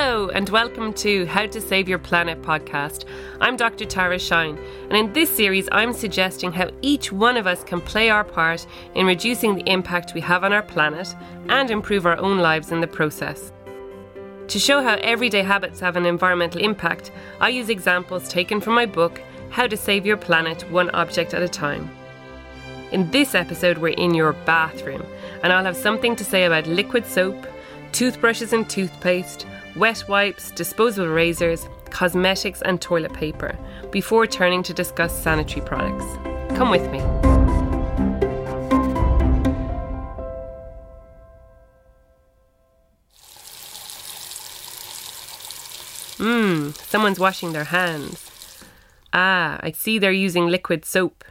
Hello, and welcome to How to Save Your Planet podcast. I'm Dr. Tara Shine, and in this series, I'm suggesting how each one of us can play our part in reducing the impact we have on our planet and improve our own lives in the process. To show how everyday habits have an environmental impact, I use examples taken from my book, How to Save Your Planet One Object at a Time. In this episode, we're in your bathroom, and I'll have something to say about liquid soap, toothbrushes and toothpaste, wet wipes, disposable razors, cosmetics, and toilet paper before turning to discuss sanitary products. Come with me. Mmm, someone's washing their hands. Ah, I see they're using liquid soap.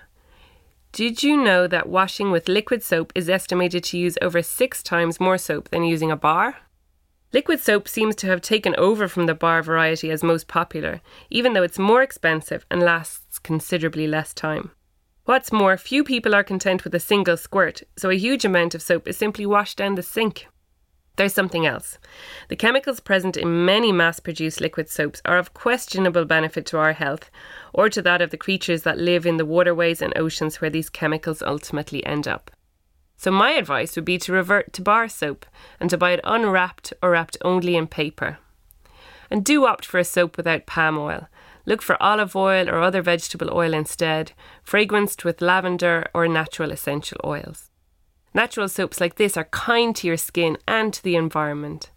Did you know that washing with liquid soap is estimated to use over six times more soap than using a bar? Liquid soap seems to have taken over from the bar variety as most popular, even though it's more expensive and lasts considerably less time. What's more, few people are content with a single squirt, so a huge amount of soap is simply washed down the sink. There's something else. The chemicals present in many mass produced liquid soaps are of questionable benefit to our health or to that of the creatures that live in the waterways and oceans where these chemicals ultimately end up. So, my advice would be to revert to bar soap and to buy it unwrapped or wrapped only in paper. And do opt for a soap without palm oil. Look for olive oil or other vegetable oil instead, fragranced with lavender or natural essential oils. Natural soaps like this are kind to your skin and to the environment.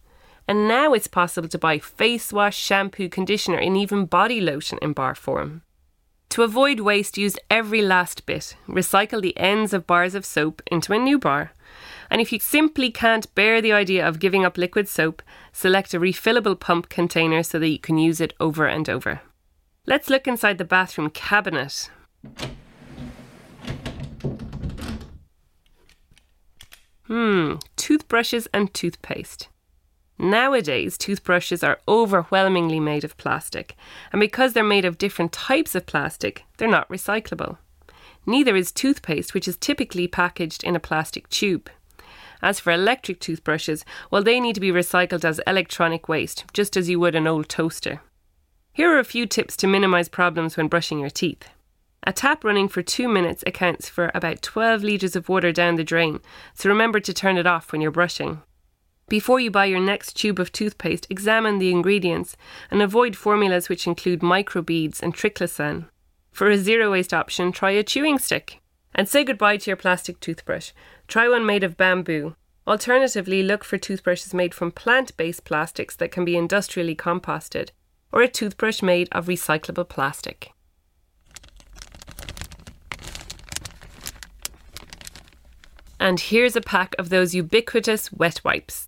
And now it's possible to buy face wash, shampoo, conditioner, and even body lotion in bar form. To avoid waste, use every last bit. Recycle the ends of bars of soap into a new bar. And if you simply can't bear the idea of giving up liquid soap, select a refillable pump container so that you can use it over and over. Let's look inside the bathroom cabinet. Hmm, toothbrushes and toothpaste. Nowadays, toothbrushes are overwhelmingly made of plastic, and because they're made of different types of plastic, they're not recyclable. Neither is toothpaste, which is typically packaged in a plastic tube. As for electric toothbrushes, well, they need to be recycled as electronic waste, just as you would an old toaster. Here are a few tips to minimise problems when brushing your teeth. A tap running for two minutes accounts for about 12 litres of water down the drain, so remember to turn it off when you're brushing. Before you buy your next tube of toothpaste, examine the ingredients and avoid formulas which include microbeads and triclosan. For a zero waste option, try a chewing stick. And say goodbye to your plastic toothbrush. Try one made of bamboo. Alternatively, look for toothbrushes made from plant based plastics that can be industrially composted, or a toothbrush made of recyclable plastic. And here's a pack of those ubiquitous wet wipes.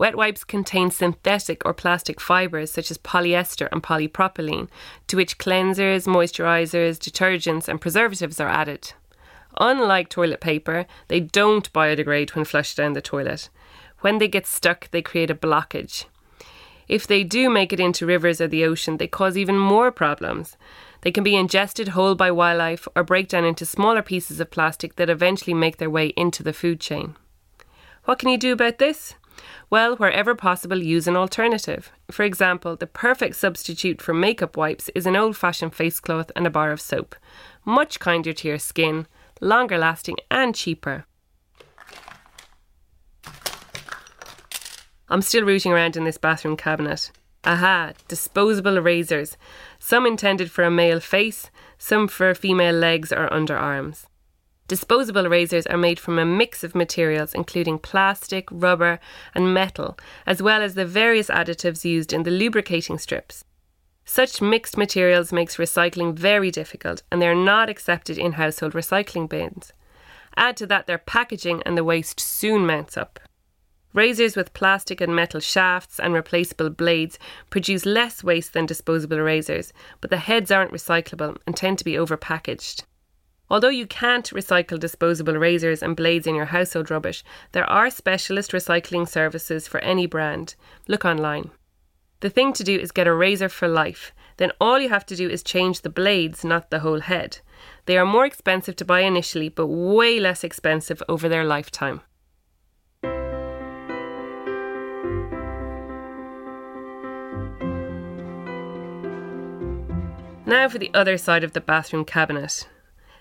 Wet wipes contain synthetic or plastic fibres such as polyester and polypropylene, to which cleansers, moisturisers, detergents, and preservatives are added. Unlike toilet paper, they don't biodegrade when flushed down the toilet. When they get stuck, they create a blockage. If they do make it into rivers or the ocean, they cause even more problems. They can be ingested whole by wildlife or break down into smaller pieces of plastic that eventually make their way into the food chain. What can you do about this? Well, wherever possible, use an alternative. For example, the perfect substitute for makeup wipes is an old fashioned face cloth and a bar of soap. Much kinder to your skin, longer lasting, and cheaper. I'm still rooting around in this bathroom cabinet. Aha, disposable razors. Some intended for a male face, some for female legs or underarms. Disposable razors are made from a mix of materials including plastic, rubber, and metal, as well as the various additives used in the lubricating strips. Such mixed materials makes recycling very difficult and they are not accepted in household recycling bins. Add to that their packaging and the waste soon mounts up. Razors with plastic and metal shafts and replaceable blades produce less waste than disposable razors, but the heads aren't recyclable and tend to be overpackaged. Although you can't recycle disposable razors and blades in your household rubbish, there are specialist recycling services for any brand. Look online. The thing to do is get a razor for life. Then all you have to do is change the blades, not the whole head. They are more expensive to buy initially, but way less expensive over their lifetime. Now for the other side of the bathroom cabinet.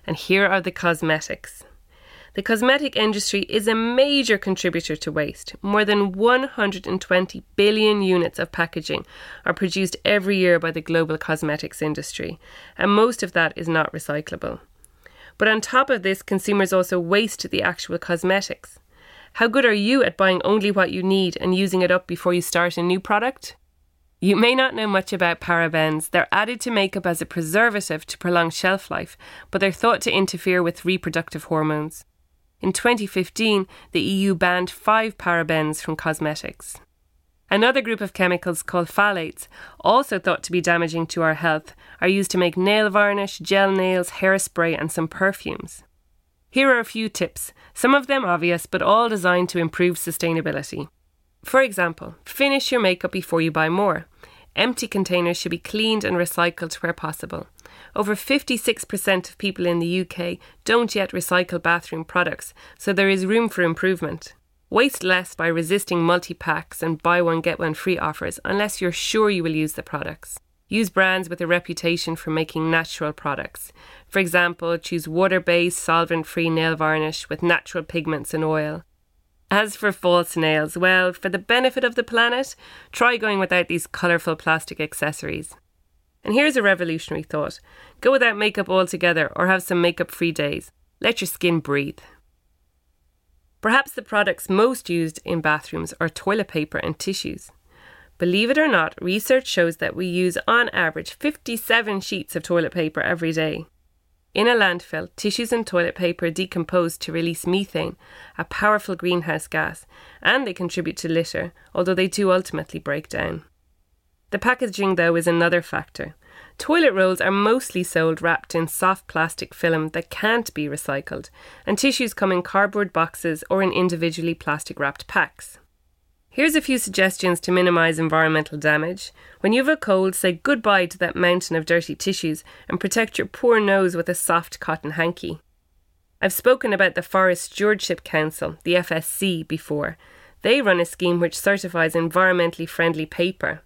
And here are the cosmetics. The cosmetic industry is a major contributor to waste. More than 120 billion units of packaging are produced every year by the global cosmetics industry, and most of that is not recyclable. But on top of this, consumers also waste the actual cosmetics. How good are you at buying only what you need and using it up before you start a new product? You may not know much about parabens. They're added to makeup as a preservative to prolong shelf life, but they're thought to interfere with reproductive hormones. In 2015, the EU banned five parabens from cosmetics. Another group of chemicals called phthalates, also thought to be damaging to our health, are used to make nail varnish, gel nails, hairspray, and some perfumes. Here are a few tips, some of them obvious, but all designed to improve sustainability. For example, finish your makeup before you buy more. Empty containers should be cleaned and recycled where possible. Over 56% of people in the UK don't yet recycle bathroom products, so there is room for improvement. Waste less by resisting multi packs and buy one get one free offers unless you're sure you will use the products. Use brands with a reputation for making natural products. For example, choose water based, solvent free nail varnish with natural pigments and oil. As for false nails, well, for the benefit of the planet, try going without these colourful plastic accessories. And here's a revolutionary thought go without makeup altogether or have some makeup free days. Let your skin breathe. Perhaps the products most used in bathrooms are toilet paper and tissues. Believe it or not, research shows that we use on average 57 sheets of toilet paper every day. In a landfill, tissues and toilet paper decompose to release methane, a powerful greenhouse gas, and they contribute to litter, although they do ultimately break down. The packaging, though, is another factor. Toilet rolls are mostly sold wrapped in soft plastic film that can't be recycled, and tissues come in cardboard boxes or in individually plastic wrapped packs. Here's a few suggestions to minimise environmental damage. When you have a cold, say goodbye to that mountain of dirty tissues and protect your poor nose with a soft cotton hanky. I've spoken about the Forest Stewardship Council, the FSC, before. They run a scheme which certifies environmentally friendly paper.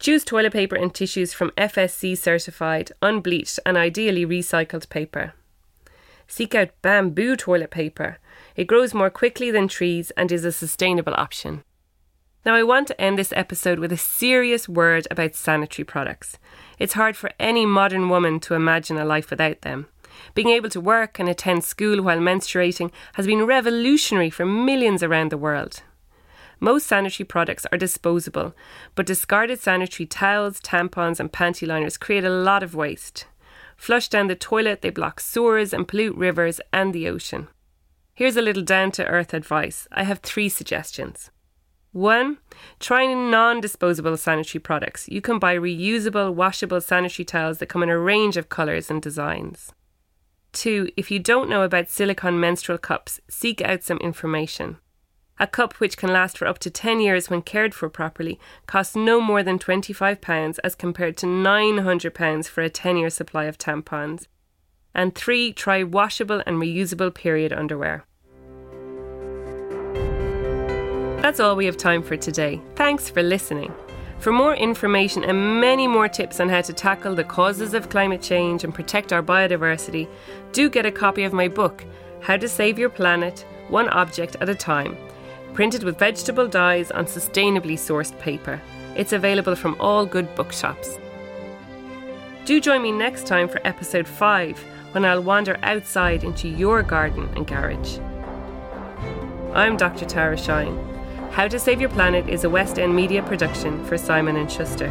Choose toilet paper and tissues from FSC certified, unbleached, and ideally recycled paper. Seek out bamboo toilet paper. It grows more quickly than trees and is a sustainable option. Now, I want to end this episode with a serious word about sanitary products. It's hard for any modern woman to imagine a life without them. Being able to work and attend school while menstruating has been revolutionary for millions around the world. Most sanitary products are disposable, but discarded sanitary towels, tampons, and panty liners create a lot of waste. Flushed down the toilet, they block sewers and pollute rivers and the ocean. Here's a little down to earth advice. I have three suggestions. One, try non disposable sanitary products. You can buy reusable, washable sanitary towels that come in a range of colours and designs. Two, if you don't know about silicone menstrual cups, seek out some information. A cup which can last for up to 10 years when cared for properly costs no more than £25 as compared to £900 for a 10 year supply of tampons. And three, try washable and reusable period underwear. That's all we have time for today. Thanks for listening. For more information and many more tips on how to tackle the causes of climate change and protect our biodiversity, do get a copy of my book, How to Save Your Planet One Object at a Time printed with vegetable dyes on sustainably sourced paper. It's available from all good bookshops. Do join me next time for episode 5 when I'll wander outside into your garden and garage. I'm Dr. Tara Shine. How to Save Your Planet is a West End media production for Simon and Schuster.